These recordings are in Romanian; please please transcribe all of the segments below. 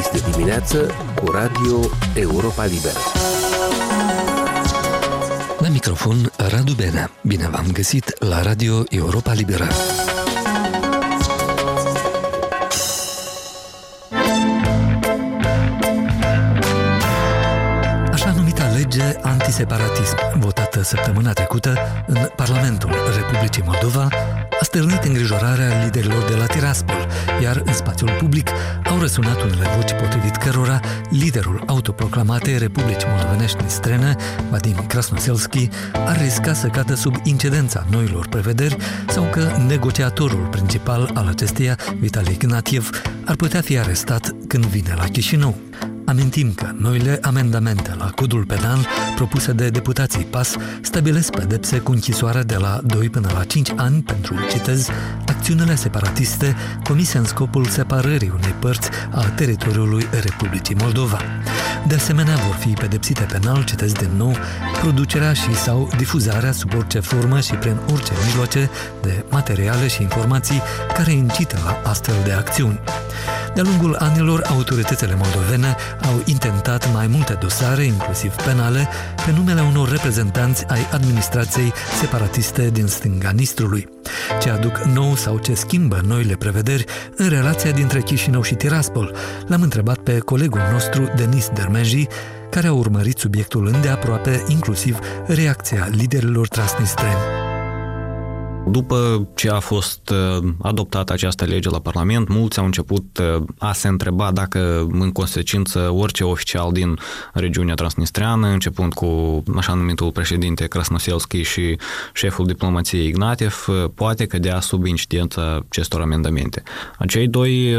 Este dimineață cu Radio Europa Liberă. La microfon Radu Benea. Bine v-am găsit la Radio Europa Liberă. Așa numita lege antiseparatism, votată săptămâna trecută în Parlamentul Republicii Moldova, a stârnit îngrijorarea liderilor de la Tiraspol, iar în spațiul public au răsunat unele voci potrivit cărora liderul autoproclamatei Republicii Moldovenești strene, Vadim Krasnoselski, ar risca să cadă sub incidența noilor prevederi sau că negociatorul principal al acesteia, Vitali Ignatiev, ar putea fi arestat când vine la Chișinău. Amintim că noile amendamente la codul penal propuse de deputații PAS stabilesc pedepse cu închisoare de la 2 până la 5 ani pentru, citez, acțiunile separatiste comise în scopul separării unei părți a teritoriului Republicii Moldova. De asemenea, vor fi pedepsite penal, citez din nou, producerea și sau difuzarea sub orice formă și prin orice mijloace de materiale și informații care incită la astfel de acțiuni. De-a lungul anilor, autoritățile moldovene au intentat mai multe dosare, inclusiv penale, pe numele unor reprezentanți ai administrației separatiste din stânga Nistrului. Ce aduc nou sau ce schimbă noile prevederi în relația dintre Chișinău și Tiraspol? L-am întrebat pe colegul nostru, Denis Dermenji, care a urmărit subiectul îndeaproape, inclusiv reacția liderilor transnistreni. După ce a fost uh, adoptată această lege la Parlament, mulți au început uh, a se întreba dacă, în consecință, orice oficial din regiunea transnistreană, începând cu așa numitul președinte Krasnoselski și șeful diplomației Ignatiev, uh, poate cădea sub incidența acestor amendamente. Acei doi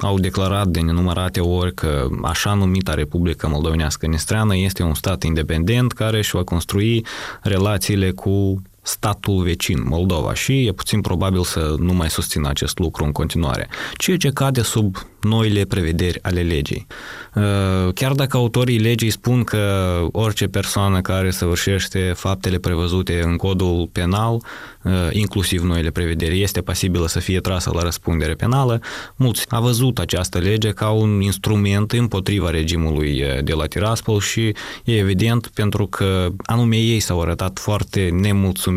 au declarat de nenumărate ori că așa numita Republica Moldovenească Nistreană este un stat independent care își va construi relațiile cu statul vecin, Moldova, și e puțin probabil să nu mai susțină acest lucru în continuare, ceea ce cade sub noile prevederi ale legii. Uh, chiar dacă autorii legii spun că orice persoană care săvârșește faptele prevăzute în codul penal, uh, inclusiv noile prevederi, este pasibilă să fie trasă la răspundere penală, mulți a văzut această lege ca un instrument împotriva regimului uh, de la Tiraspol și e evident pentru că anume ei s-au arătat foarte nemulțumiți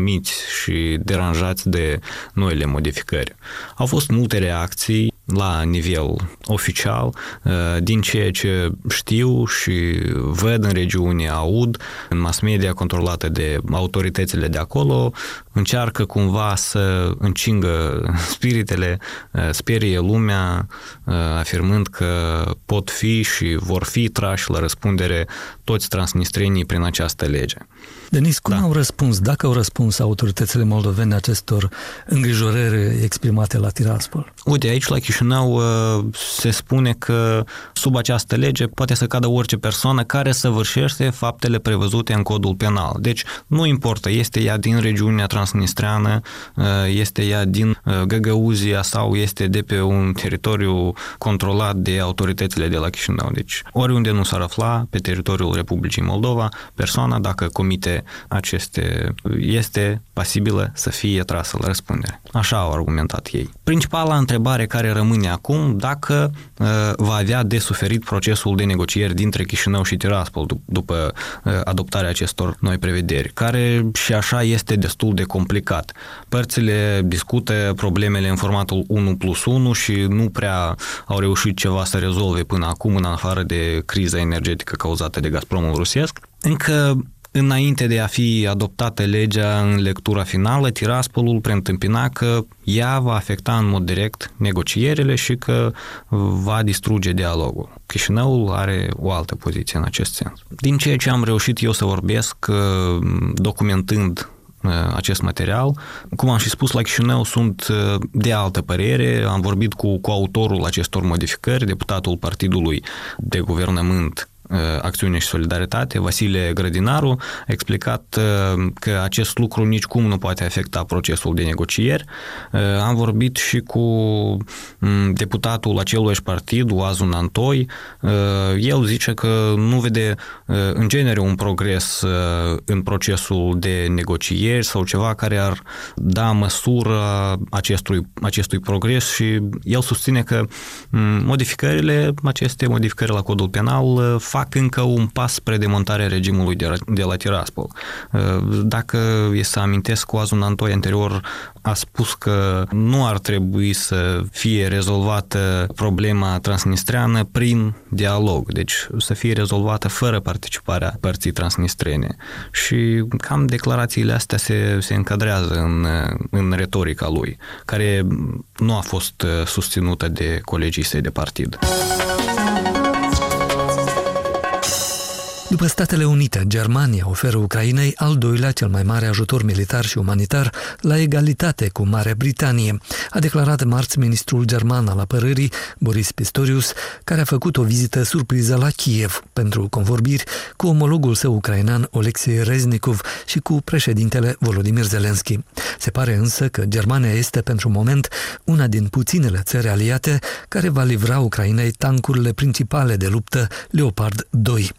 și deranjați de noile modificări. Au fost multe reacții la nivel oficial, uh, din ceea ce știu și văd în regiune, aud, în mass media controlată de autoritățile de acolo, încearcă cumva să încingă spiritele, uh, sperie lumea, uh, afirmând că pot fi și vor fi trași la răspundere toți transnistrenii prin această lege. Denis, cum da. au răspuns, dacă au răspuns autoritățile moldovene acestor îngrijorări exprimate la Tiraspol? Uite, aici la Chișinău uh, se spune că sub această lege poate să cadă orice persoană care săvârșește faptele prevăzute în codul penal. Deci nu importă, este ea din regiunea transnistreană, uh, este ea din uh, Găgăuzia sau este de pe un teritoriu controlat de autoritățile de la Chișinău. Deci oriunde nu s-ar afla pe teritoriul Republicii Moldova, persoana, dacă comite aceste, este pasibilă să fie trasă la răspundere. Așa au argumentat ei. Principala întrebare care rămâne acum, dacă uh, va avea de suferit procesul de negocieri dintre Chișinău și Tiraspol după uh, adoptarea acestor noi prevederi, care și așa este destul de complicat. Părțile discută problemele în formatul 1 plus 1 și nu prea au reușit ceva să rezolve până acum, în afară de criza energetică cauzată de Gazpromul rusesc. Încă Înainte de a fi adoptată legea în lectura finală, Tiraspolul preîntâmpina că ea va afecta în mod direct negocierile și că va distruge dialogul. Chișinăul are o altă poziție în acest sens. Din ceea ce am reușit eu să vorbesc, uh, documentând uh, acest material. Cum am și spus, la Chișinău sunt uh, de altă părere. Am vorbit cu, cu autorul acestor modificări, deputatul Partidului de Guvernământ Acțiune și Solidaritate, Vasile Grădinaru, a explicat că acest lucru nicicum nu poate afecta procesul de negocieri. Am vorbit și cu deputatul acelui partid, Oazun Antoi. El zice că nu vede în genere un progres în procesul de negocieri sau ceva care ar da măsură acestui, acestui progres și el susține că modificările, aceste modificări la codul penal fac încă un pas spre demontarea regimului de, de la Tiraspol. Dacă e să amintesc, Oazun Antoi anterior a spus că nu ar trebui să fie rezolvată problema transnistreană prin dialog, deci să fie rezolvată fără participarea părții transnistrene. Și cam declarațiile astea se, se încadrează în, în retorica lui, care nu a fost susținută de colegii săi de partid. După Statele Unite, Germania oferă Ucrainei al doilea cel mai mare ajutor militar și umanitar la egalitate cu Marea Britanie, a declarat marți ministrul german al apărării, Boris Pistorius, care a făcut o vizită surpriză la Kiev pentru convorbiri cu omologul său ucrainean Alexei Reznikov și cu președintele Volodymyr Zelensky. Se pare însă că Germania este pentru moment una din puținele țări aliate care va livra Ucrainei tancurile principale de luptă Leopard 2.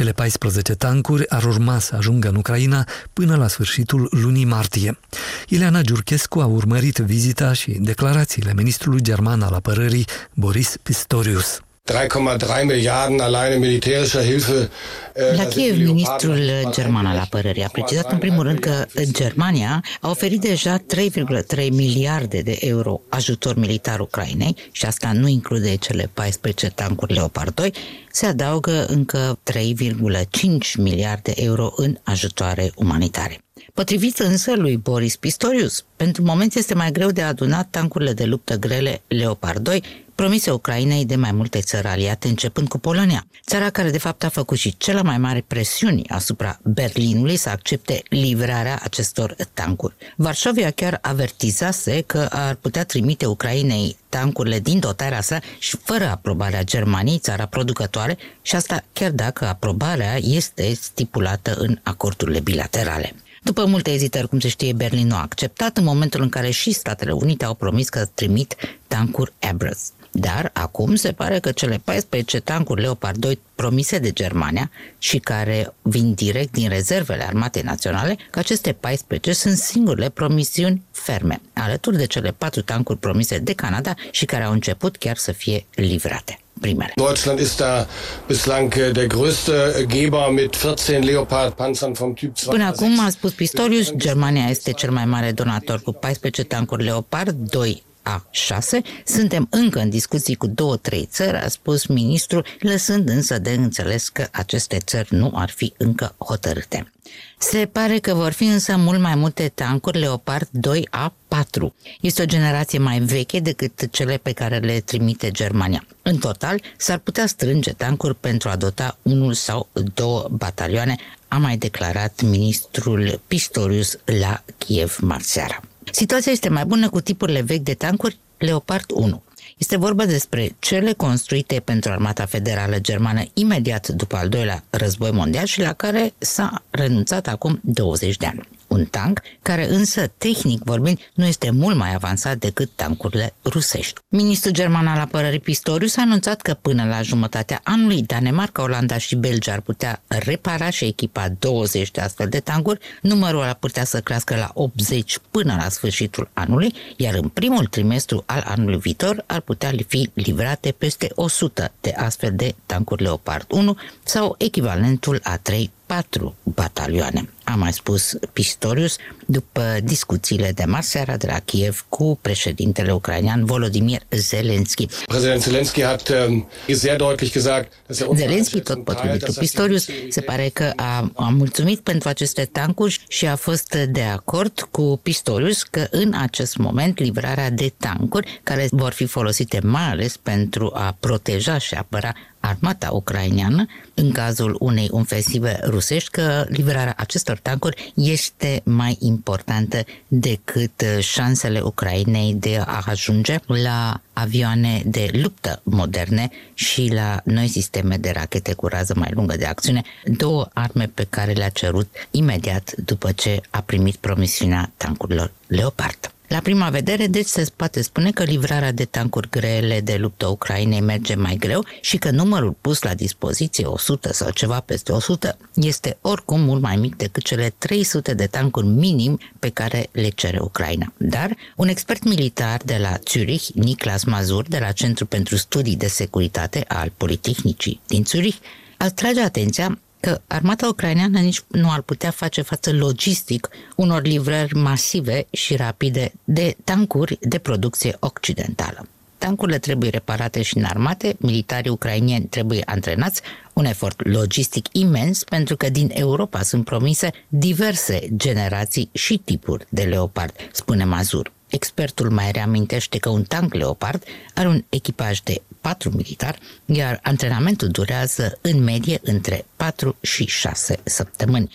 Cele 14 tancuri ar urma să ajungă în Ucraina până la sfârșitul lunii martie. Ileana Giurchescu a urmărit vizita și declarațiile ministrului german al apărării Boris Pistorius. 3,3 miliarde alleine militärischer Hilfe. Äh, La Kiev, ministrul german al apărării a precizat în primul rând că Germania a oferit deja 3,3 miliarde de euro ajutor militar Ucrainei și asta nu include cele 14 tancuri Leopard 2, se adaugă încă 3,5 miliarde euro în ajutoare umanitare. Potrivit însă lui Boris Pistorius, pentru moment este mai greu de adunat tancurile de luptă grele Leopard 2, promise Ucrainei de mai multe țări aliate, începând cu Polonia, țara care de fapt a făcut și cele mai mari presiuni asupra Berlinului să accepte livrarea acestor tancuri. Varșovia chiar avertizase că ar putea trimite Ucrainei tancurile din dotarea sa și fără aprobarea Germaniei, țara producătoare, și asta chiar dacă aprobarea este stipulată în acordurile bilaterale. După multe ezitări, cum se știe, Berlin nu a acceptat în momentul în care și Statele Unite au promis că trimit tancuri Abrams. Dar acum se pare că cele 14 tancuri Leopard 2 promise de Germania și care vin direct din rezervele armatei naționale, că aceste 14 sunt singurele promisiuni ferme, alături de cele 4 tancuri promise de Canada și care au început chiar să fie livrate primele. Deutschland ist da bislang äh, der größte Geber mit 14 Leopard Panzern vom Typ 2. Până acum, a spus Pistorius, Germania este cel mai mare donator cu 14 tancuri Leopard 2 a6. Suntem încă în discuții cu două-trei țări, a spus ministrul, lăsând însă de înțeles că aceste țări nu ar fi încă hotărâte. Se pare că vor fi însă mult mai multe tancuri Leopard 2A4. Este o generație mai veche decât cele pe care le trimite Germania. În total, s-ar putea strânge tancuri pentru a dota unul sau două batalioane, a mai declarat ministrul Pistorius la Kiev marți seara. Situația este mai bună cu tipurile vechi de tancuri Leopard 1. Este vorba despre cele construite pentru Armata Federală Germană imediat după al doilea război mondial și la care s-a renunțat acum 20 de ani un tank, care însă, tehnic vorbind, nu este mult mai avansat decât tancurile rusești. Ministrul german al apărării Pistorius a anunțat că până la jumătatea anului Danemarca, Olanda și Belgia ar putea repara și echipa 20 de astfel de tancuri, numărul ar putea să crească la 80 până la sfârșitul anului, iar în primul trimestru al anului viitor ar putea fi livrate peste 100 de astfel de tancuri Leopard 1 sau echivalentul a 3 patru batalioane, a mai spus Pistorius după discuțiile de marți seara de la Kiev cu președintele ucrainean Volodymyr Zelensky. President Zelensky hat ähm, sehr deutlich gesagt, dass er Zelensky, tot potrivit lui Pistorius, se pare că a, a mulțumit pentru aceste tancuri și a fost de acord cu Pistorius că în acest moment livrarea de tancuri care vor fi folosite mai ales pentru a proteja și apăra armata ucraineană în cazul unei ofensive rusești că livrarea acestor tancuri este mai importantă importantă decât șansele Ucrainei de a ajunge la avioane de luptă moderne și la noi sisteme de rachete cu rază mai lungă de acțiune, două arme pe care le-a cerut imediat după ce a primit promisiunea tancurilor Leopard. La prima vedere, deci se poate spune că livrarea de tancuri grele de luptă Ucrainei merge mai greu și că numărul pus la dispoziție, 100 sau ceva peste 100, este oricum mult mai mic decât cele 300 de tancuri minim pe care le cere Ucraina. Dar un expert militar de la Zurich, Niklas Mazur, de la Centrul pentru Studii de Securitate al Politehnicii din Zurich, atrage atenția că armata ucraineană nici nu ar putea face față logistic unor livrări masive și rapide de tancuri de producție occidentală. Tancurile trebuie reparate și înarmate, militarii ucrainieni trebuie antrenați, un efort logistic imens pentru că din Europa sunt promise diverse generații și tipuri de leopard, spune Mazur. Expertul mai reamintește că un tank Leopard are un echipaj de 4 militari, iar antrenamentul durează în medie între 4 și 6 săptămâni.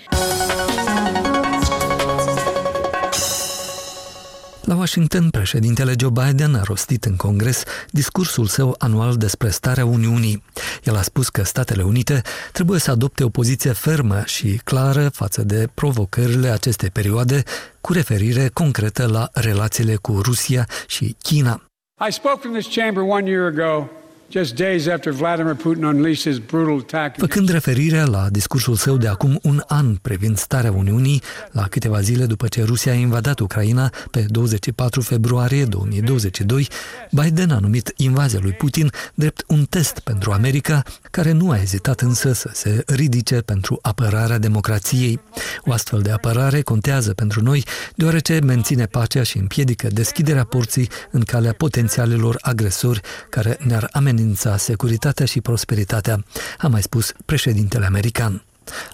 La Washington, președintele Joe Biden a rostit în Congres discursul său anual despre starea Uniunii. El a spus că Statele Unite trebuie să adopte o poziție fermă și clară față de provocările acestei perioade, cu referire concretă la relațiile cu Rusia și China. I spoke from this chamber one year ago Făcând referire la discursul său de acum un an privind starea Uniunii, la câteva zile după ce Rusia a invadat Ucraina pe 24 februarie 2022, Biden a numit invazia lui Putin drept un test pentru America, care nu a ezitat însă să se ridice pentru apărarea democrației. O astfel de apărare contează pentru noi, deoarece menține pacea și împiedică deschiderea porții în calea potențialilor agresori care ne-ar amenința amenința securitatea și prosperitatea, a mai spus președintele american.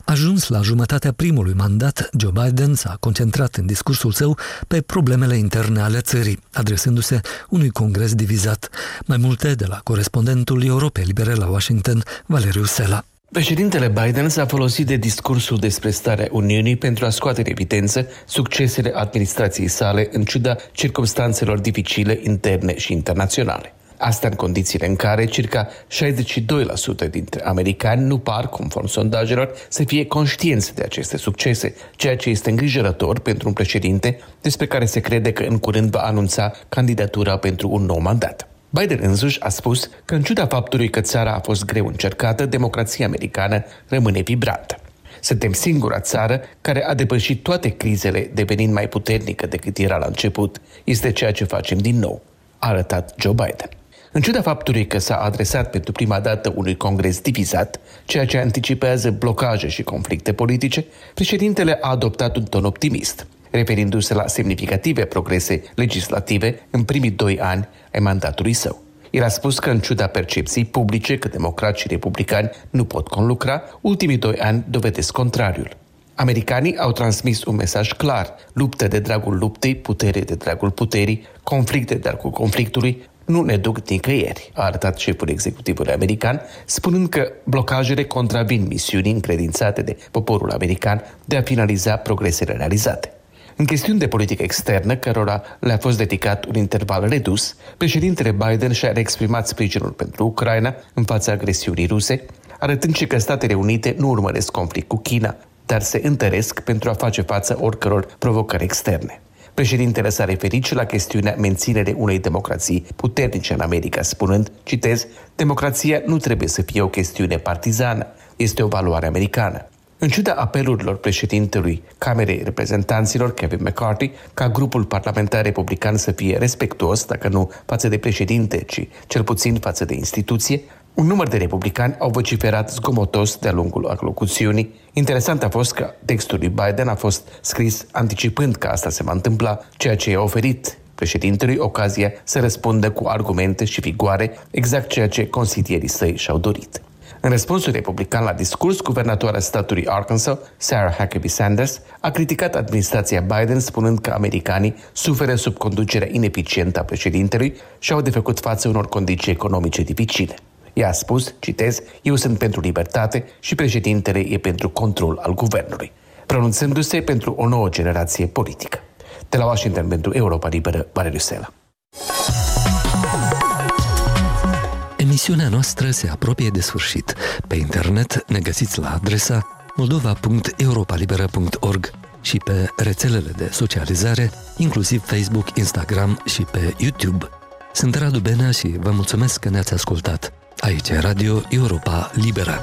Ajuns la jumătatea primului mandat, Joe Biden s-a concentrat în discursul său pe problemele interne ale țării, adresându-se unui congres divizat. Mai multe de la corespondentul Europei Libere la Washington, Valeriu Sela. Președintele Biden s-a folosit de discursul despre starea Uniunii pentru a scoate în evidență succesele administrației sale în ciuda circumstanțelor dificile interne și internaționale. Asta în condițiile în care circa 62% dintre americani nu par, conform sondajelor, să fie conștienți de aceste succese, ceea ce este îngrijorător pentru un președinte despre care se crede că în curând va anunța candidatura pentru un nou mandat. Biden însuși a spus că în ciuda faptului că țara a fost greu încercată, democrația americană rămâne vibrantă. Suntem singura țară care a depășit toate crizele devenind mai puternică decât era la început. Este ceea ce facem din nou, a arătat Joe Biden. În ciuda faptului că s-a adresat pentru prima dată unui congres divizat, ceea ce anticipează blocaje și conflicte politice, președintele a adoptat un ton optimist, referindu-se la semnificative progrese legislative în primii doi ani ai mandatului său. El a spus că, în ciuda percepției publice că democrați și republicani nu pot conlucra, ultimii doi ani dovedesc contrariul. Americanii au transmis un mesaj clar, luptă de dragul luptei, putere de dragul puterii, conflict de dragul conflictului, nu ne duc nicăieri, a arătat șeful executivului american, spunând că blocajele contravin misiunii încredințate de poporul american de a finaliza progresele realizate. În chestiuni de politică externă, cărora le-a fost dedicat un interval redus, președintele Biden și-a exprimat sprijinul pentru Ucraina în fața agresiunii ruse, arătând și că Statele Unite nu urmăresc conflict cu China, dar se întăresc pentru a face față oricăror provocări externe. Președintele s-a referit și la chestiunea menținerii unei democrații puternice în America, spunând, citez, democrația nu trebuie să fie o chestiune partizană, este o valoare americană. În ciuda apelurilor președintelui Camerei Reprezentanților, Kevin McCarthy, ca grupul parlamentar republican să fie respectuos, dacă nu față de președinte, ci cel puțin față de instituție, un număr de republicani au vociferat zgomotos de-a lungul alocuțiunii. Interesant a fost că textul lui Biden a fost scris anticipând că asta se va întâmpla, ceea ce i-a oferit președintelui ocazia să răspundă cu argumente și vigoare exact ceea ce consilierii săi și-au dorit. În răspunsul republican la discurs, guvernatoarea statului Arkansas, Sarah Huckabee Sanders, a criticat administrația Biden spunând că americanii suferă sub conducerea ineficientă a președintelui și au de făcut față unor condiții economice dificile. Ea a spus, citez, eu sunt pentru libertate și președintele e pentru control al guvernului. pronunțându-se pentru o nouă generație politică. De la Washington pentru Europa Liberă, Valeriu Sela. Emisiunea noastră se apropie de sfârșit. Pe internet ne găsiți la adresa moldova.europalibera.org și pe rețelele de socializare, inclusiv Facebook, Instagram și pe YouTube. Sunt Radu Benea și vă mulțumesc că ne-ați ascultat. Aici e Radio Europa Liberă.